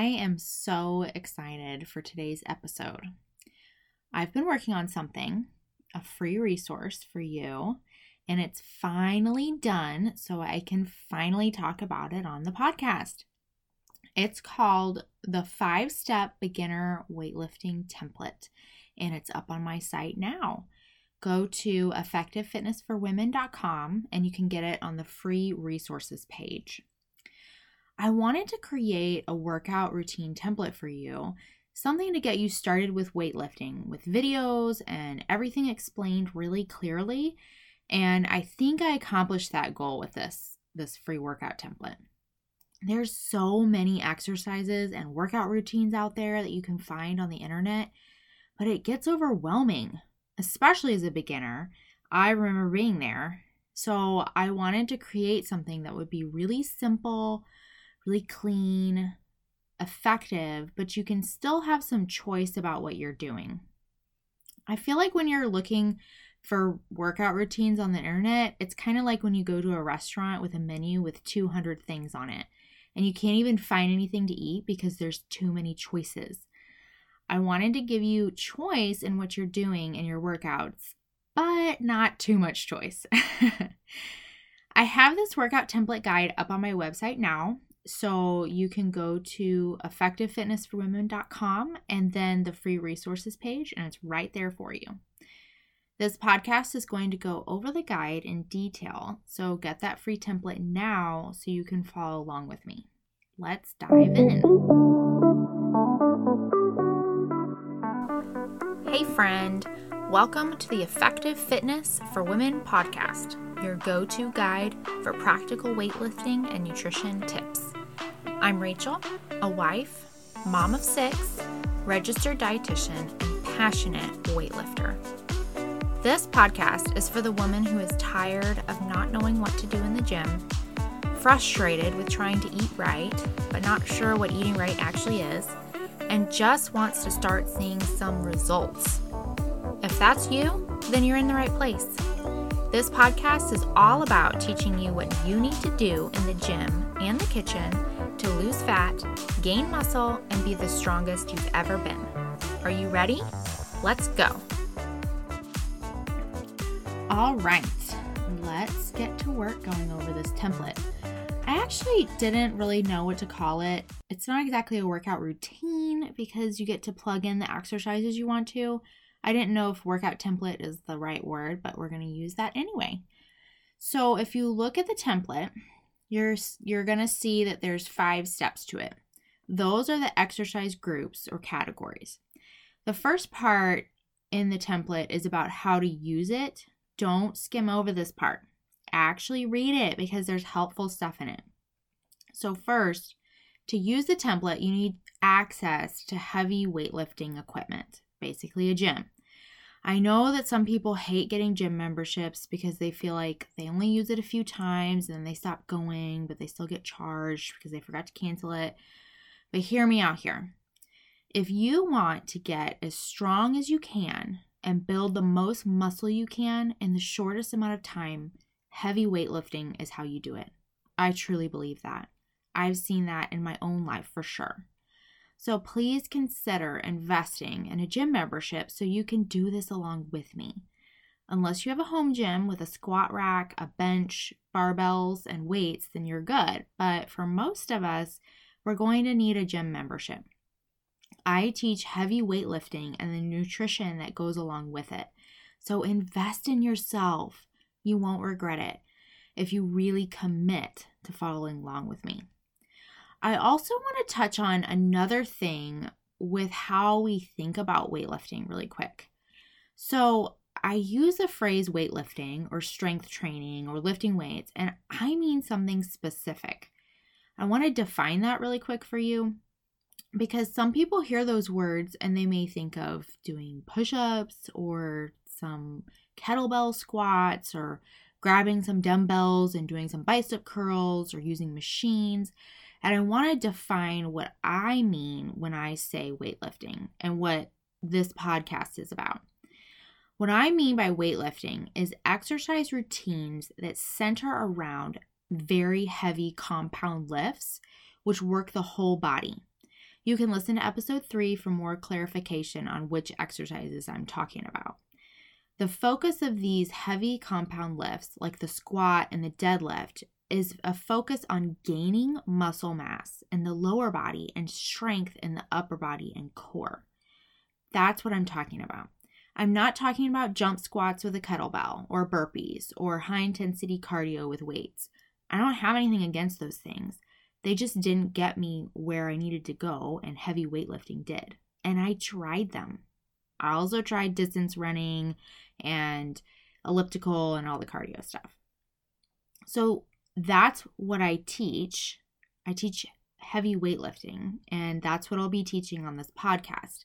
I am so excited for today's episode. I've been working on something, a free resource for you, and it's finally done, so I can finally talk about it on the podcast. It's called the five step beginner weightlifting template, and it's up on my site now. Go to effectivefitnessforwomen.com and you can get it on the free resources page. I wanted to create a workout routine template for you, something to get you started with weightlifting with videos and everything explained really clearly. And I think I accomplished that goal with this this free workout template. There's so many exercises and workout routines out there that you can find on the internet, but it gets overwhelming, especially as a beginner. I remember being there. So I wanted to create something that would be really simple, really clean, effective, but you can still have some choice about what you're doing. I feel like when you're looking for workout routines on the internet, it's kind of like when you go to a restaurant with a menu with 200 things on it and you can't even find anything to eat because there's too many choices. I wanted to give you choice in what you're doing in your workouts, but not too much choice. I have this workout template guide up on my website now. So you can go to effectivefitnessforwomen.com and then the free resources page, and it's right there for you. This podcast is going to go over the guide in detail, so get that free template now so you can follow along with me. Let's dive in. Hey, friend. Welcome to the Effective Fitness for Women podcast, your go to guide for practical weightlifting and nutrition tips. I'm Rachel, a wife, mom of six, registered dietitian, and passionate weightlifter. This podcast is for the woman who is tired of not knowing what to do in the gym, frustrated with trying to eat right, but not sure what eating right actually is, and just wants to start seeing some results. If that's you, then you're in the right place. This podcast is all about teaching you what you need to do in the gym and the kitchen to lose fat, gain muscle, and be the strongest you've ever been. Are you ready? Let's go. All right, let's get to work going over this template. I actually didn't really know what to call it. It's not exactly a workout routine because you get to plug in the exercises you want to. I didn't know if workout template is the right word, but we're going to use that anyway. So if you look at the template, you're you're going to see that there's 5 steps to it. Those are the exercise groups or categories. The first part in the template is about how to use it. Don't skim over this part. Actually read it because there's helpful stuff in it. So first, to use the template, you need access to heavy weightlifting equipment, basically a gym. I know that some people hate getting gym memberships because they feel like they only use it a few times and then they stop going, but they still get charged because they forgot to cancel it. But hear me out here. If you want to get as strong as you can and build the most muscle you can in the shortest amount of time, heavy weightlifting is how you do it. I truly believe that. I've seen that in my own life for sure. So please consider investing in a gym membership so you can do this along with me. Unless you have a home gym with a squat rack, a bench, barbells, and weights, then you're good. But for most of us, we're going to need a gym membership. I teach heavy weightlifting and the nutrition that goes along with it. So invest in yourself. You won't regret it if you really commit to following along with me. I also want to touch on another thing with how we think about weightlifting really quick. So, I use the phrase weightlifting or strength training or lifting weights, and I mean something specific. I want to define that really quick for you because some people hear those words and they may think of doing push ups or some kettlebell squats or grabbing some dumbbells and doing some bicep curls or using machines. And I want to define what I mean when I say weightlifting and what this podcast is about. What I mean by weightlifting is exercise routines that center around very heavy compound lifts, which work the whole body. You can listen to episode three for more clarification on which exercises I'm talking about. The focus of these heavy compound lifts, like the squat and the deadlift, is a focus on gaining muscle mass in the lower body and strength in the upper body and core. That's what I'm talking about. I'm not talking about jump squats with a kettlebell or burpees or high intensity cardio with weights. I don't have anything against those things. They just didn't get me where I needed to go, and heavy weightlifting did. And I tried them. I also tried distance running and elliptical and all the cardio stuff. So that's what I teach. I teach heavy weightlifting, and that's what I'll be teaching on this podcast,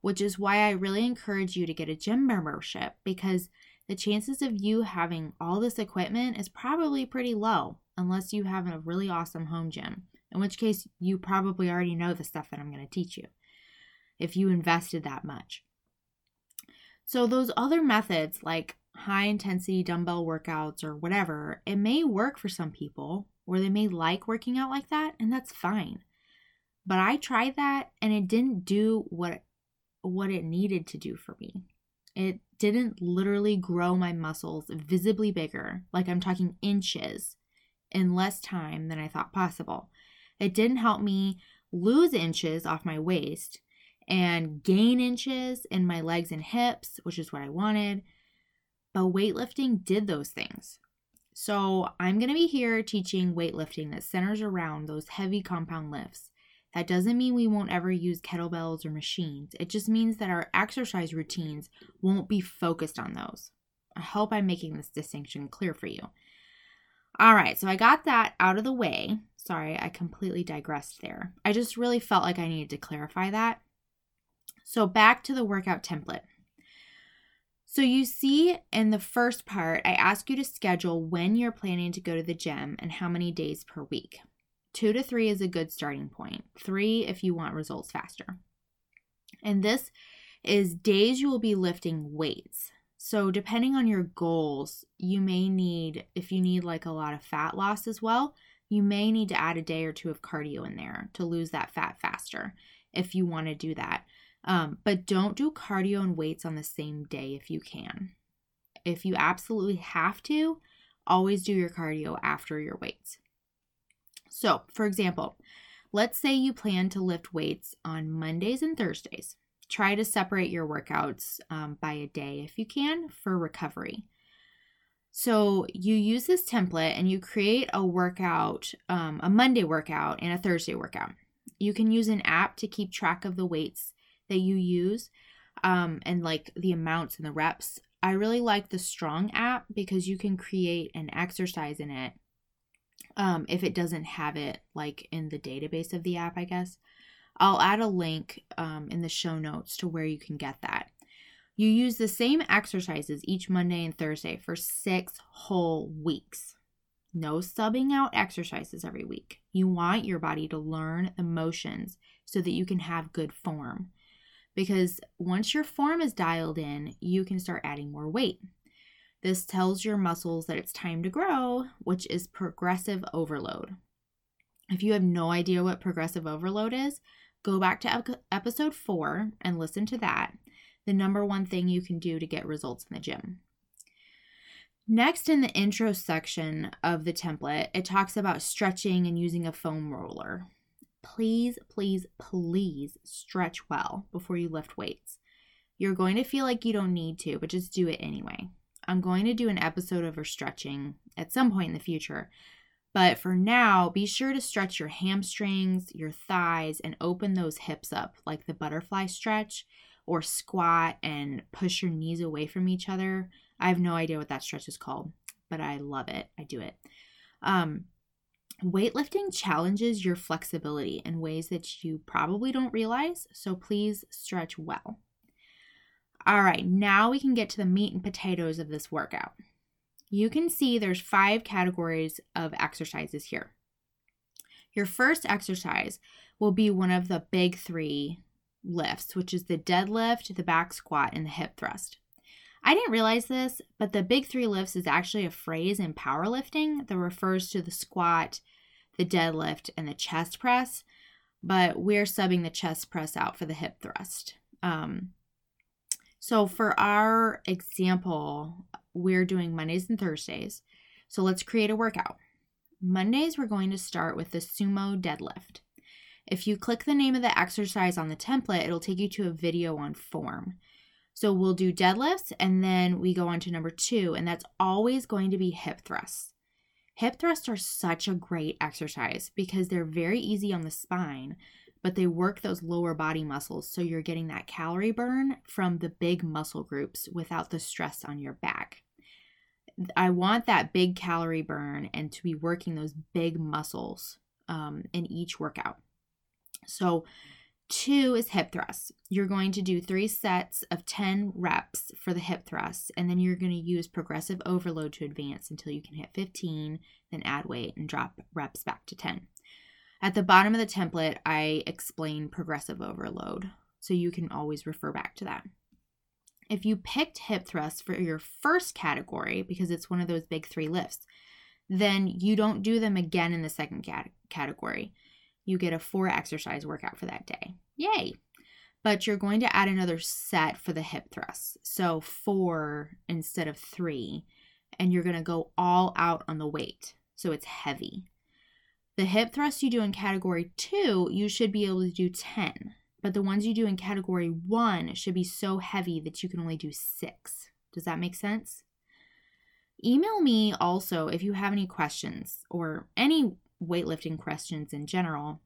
which is why I really encourage you to get a gym membership because the chances of you having all this equipment is probably pretty low unless you have a really awesome home gym, in which case you probably already know the stuff that I'm going to teach you if you invested that much. So, those other methods like high intensity dumbbell workouts or whatever, it may work for some people or they may like working out like that, and that's fine. But I tried that and it didn't do what what it needed to do for me. It didn't literally grow my muscles visibly bigger, like I'm talking inches, in less time than I thought possible. It didn't help me lose inches off my waist and gain inches in my legs and hips, which is what I wanted. But weightlifting did those things. So I'm going to be here teaching weightlifting that centers around those heavy compound lifts. That doesn't mean we won't ever use kettlebells or machines. It just means that our exercise routines won't be focused on those. I hope I'm making this distinction clear for you. All right, so I got that out of the way. Sorry, I completely digressed there. I just really felt like I needed to clarify that. So, back to the workout template. So, you see in the first part, I ask you to schedule when you're planning to go to the gym and how many days per week. Two to three is a good starting point, three if you want results faster. And this is days you will be lifting weights. So, depending on your goals, you may need, if you need like a lot of fat loss as well, you may need to add a day or two of cardio in there to lose that fat faster if you want to do that. Um, but don't do cardio and weights on the same day if you can. If you absolutely have to, always do your cardio after your weights. So, for example, let's say you plan to lift weights on Mondays and Thursdays try to separate your workouts um, by a day if you can for recovery. So you use this template and you create a workout, um, a Monday workout and a Thursday workout. You can use an app to keep track of the weights that you use um, and like the amounts and the reps. I really like the Strong app because you can create an exercise in it um, if it doesn't have it like in the database of the app, I guess. I'll add a link um, in the show notes to where you can get that. You use the same exercises each Monday and Thursday for six whole weeks. No subbing out exercises every week. You want your body to learn the motions so that you can have good form. Because once your form is dialed in, you can start adding more weight. This tells your muscles that it's time to grow, which is progressive overload. If you have no idea what progressive overload is, Go back to episode four and listen to that. The number one thing you can do to get results in the gym. Next, in the intro section of the template, it talks about stretching and using a foam roller. Please, please, please stretch well before you lift weights. You're going to feel like you don't need to, but just do it anyway. I'm going to do an episode over stretching at some point in the future, but for now, be sure to stretch your hamstrings, your thighs, and open those hips up like the butterfly stretch, or squat and push your knees away from each other. I have no idea what that stretch is called, but I love it. I do it. Um, weightlifting challenges your flexibility in ways that you probably don't realize, so please stretch well. All right, now we can get to the meat and potatoes of this workout you can see there's five categories of exercises here. Your first exercise will be one of the big three lifts, which is the deadlift, the back squat, and the hip thrust. I didn't realize this, but the big three lifts is actually a phrase in powerlifting that refers to the squat, the deadlift, and the chest press. but we're subbing the chest press out for the hip thrust. Um, so for our example, we're doing Mondays and Thursdays. So let's create a workout. Mondays, we're going to start with the sumo deadlift. If you click the name of the exercise on the template, it'll take you to a video on form. So we'll do deadlifts and then we go on to number two, and that's always going to be hip thrusts. Hip thrusts are such a great exercise because they're very easy on the spine, but they work those lower body muscles. So you're getting that calorie burn from the big muscle groups without the stress on your back. I want that big calorie burn and to be working those big muscles um, in each workout. So, two is hip thrusts. You're going to do three sets of 10 reps for the hip thrusts, and then you're going to use progressive overload to advance until you can hit 15, then add weight and drop reps back to 10. At the bottom of the template, I explain progressive overload, so you can always refer back to that. If you picked hip thrusts for your first category, because it's one of those big three lifts, then you don't do them again in the second cat- category. You get a four exercise workout for that day. Yay! But you're going to add another set for the hip thrusts. So four instead of three. And you're going to go all out on the weight. So it's heavy. The hip thrusts you do in category two, you should be able to do 10 but the ones you do in category one should be so heavy that you can only do six. Does that make sense? Email me also if you have any questions or any weightlifting questions in general.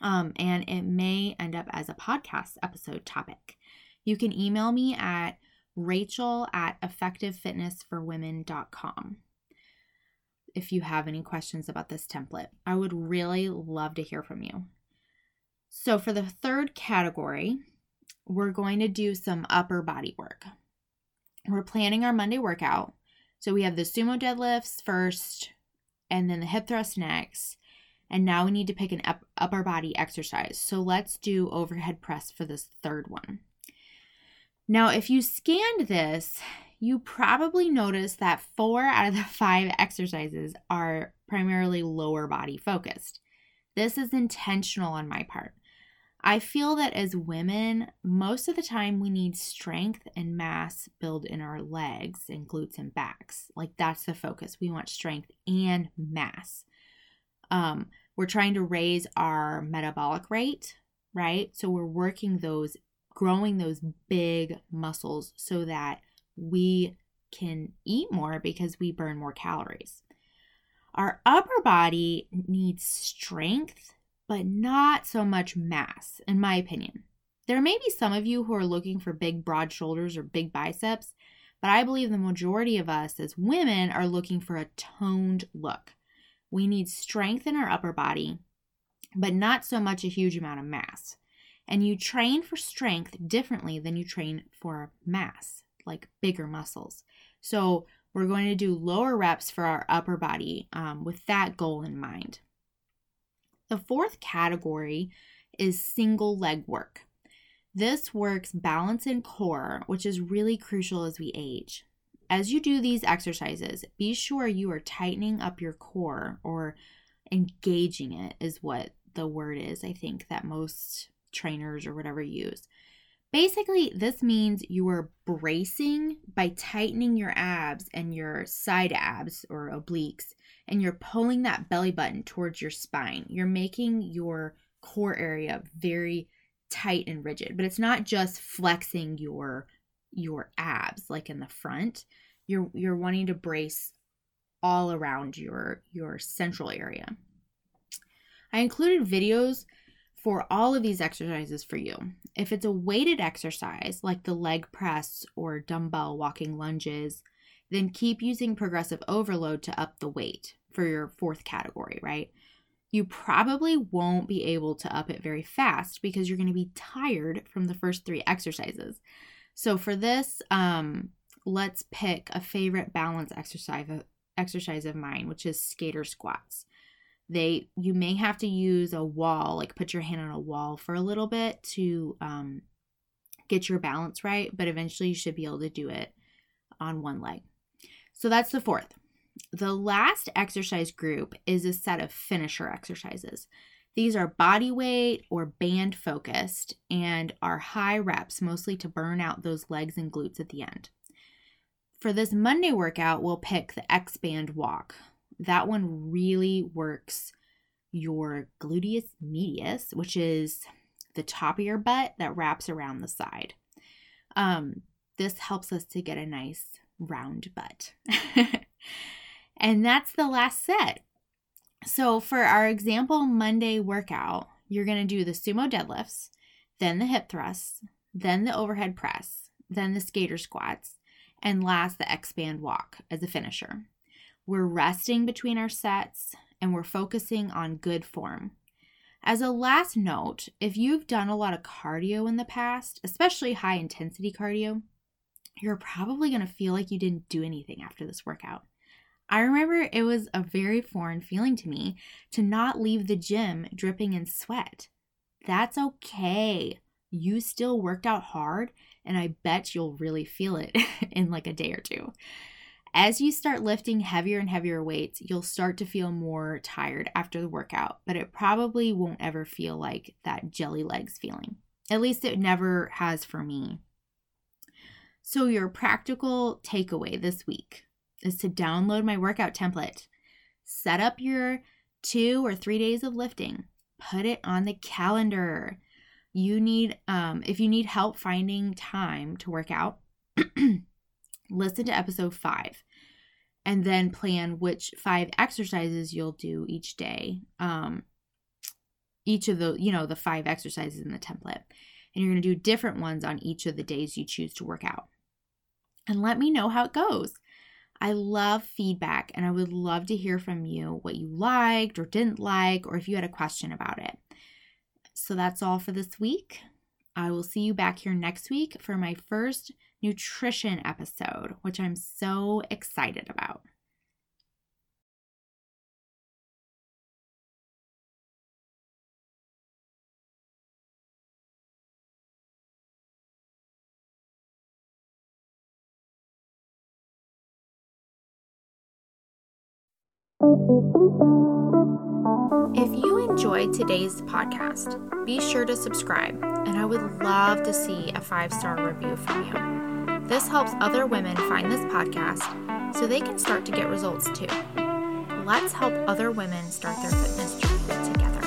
Um, and it may end up as a podcast episode topic. You can email me at rachel at effectivefitnessforwomen.com if you have any questions about this template. I would really love to hear from you. So, for the third category, we're going to do some upper body work. We're planning our Monday workout. So, we have the sumo deadlifts first, and then the hip thrust next. And now we need to pick an up, upper body exercise. So, let's do overhead press for this third one. Now, if you scanned this, you probably noticed that four out of the five exercises are primarily lower body focused. This is intentional on my part. I feel that as women, most of the time we need strength and mass build in our legs and glutes and backs. Like that's the focus. We want strength and mass. Um, we're trying to raise our metabolic rate, right? So we're working those, growing those big muscles so that we can eat more because we burn more calories. Our upper body needs strength, but not so much mass, in my opinion. There may be some of you who are looking for big, broad shoulders or big biceps, but I believe the majority of us as women are looking for a toned look. We need strength in our upper body, but not so much a huge amount of mass. And you train for strength differently than you train for mass, like bigger muscles. So, we're going to do lower reps for our upper body um, with that goal in mind. The fourth category is single leg work. This works balance and core, which is really crucial as we age. As you do these exercises, be sure you are tightening up your core or engaging it, is what the word is, I think, that most trainers or whatever use. Basically, this means you are bracing by tightening your abs and your side abs or obliques, and you're pulling that belly button towards your spine. You're making your core area very tight and rigid, but it's not just flexing your your abs like in the front. You're you're wanting to brace all around your your central area. I included videos for all of these exercises for you. If it's a weighted exercise like the leg press or dumbbell walking lunges, then keep using progressive overload to up the weight for your fourth category, right? You probably won't be able to up it very fast because you're going to be tired from the first three exercises. So for this, um, let's pick a favorite balance exercise exercise of mine, which is skater squats they you may have to use a wall like put your hand on a wall for a little bit to um, get your balance right but eventually you should be able to do it on one leg so that's the fourth the last exercise group is a set of finisher exercises These are body weight or band focused and are high reps, mostly to burn out those legs and glutes at the end. For this Monday workout, we'll pick the X band walk. That one really works your gluteus medius, which is the top of your butt that wraps around the side. Um, this helps us to get a nice round butt. and that's the last set. So, for our example Monday workout, you're going to do the sumo deadlifts, then the hip thrusts, then the overhead press, then the skater squats, and last the X band walk as a finisher. We're resting between our sets and we're focusing on good form. As a last note, if you've done a lot of cardio in the past, especially high intensity cardio, you're probably going to feel like you didn't do anything after this workout. I remember it was a very foreign feeling to me to not leave the gym dripping in sweat. That's okay. You still worked out hard, and I bet you'll really feel it in like a day or two. As you start lifting heavier and heavier weights, you'll start to feel more tired after the workout, but it probably won't ever feel like that jelly legs feeling. At least it never has for me. So, your practical takeaway this week is to download my workout template, set up your two or three days of lifting, put it on the calendar. You need, um, if you need help finding time to work out, listen to episode five and then plan which five exercises you'll do each day. Um, each of the, you know, the five exercises in the template. And you're going to do different ones on each of the days you choose to work out. And let me know how it goes. I love feedback and I would love to hear from you what you liked or didn't like, or if you had a question about it. So that's all for this week. I will see you back here next week for my first nutrition episode, which I'm so excited about. If you enjoyed today's podcast, be sure to subscribe, and I would love to see a five star review from you. This helps other women find this podcast so they can start to get results too. Let's help other women start their fitness journey together.